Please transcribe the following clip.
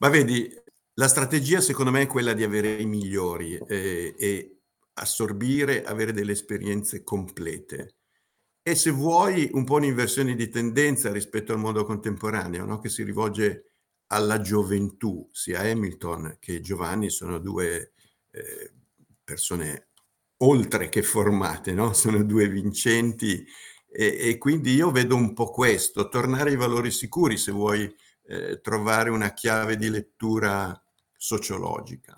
Ma vedi, la strategia secondo me è quella di avere i migliori eh, e assorbire, avere delle esperienze complete. E se vuoi un po' un'inversione di tendenza rispetto al mondo contemporaneo, no? che si rivolge alla gioventù, sia Hamilton che Giovanni sono due eh, persone oltre che formate, no? sono due vincenti e, e, quindi io vedo un po' questo, tornare ai valori sicuri se vuoi eh, trovare una chiave di lettura sociologica.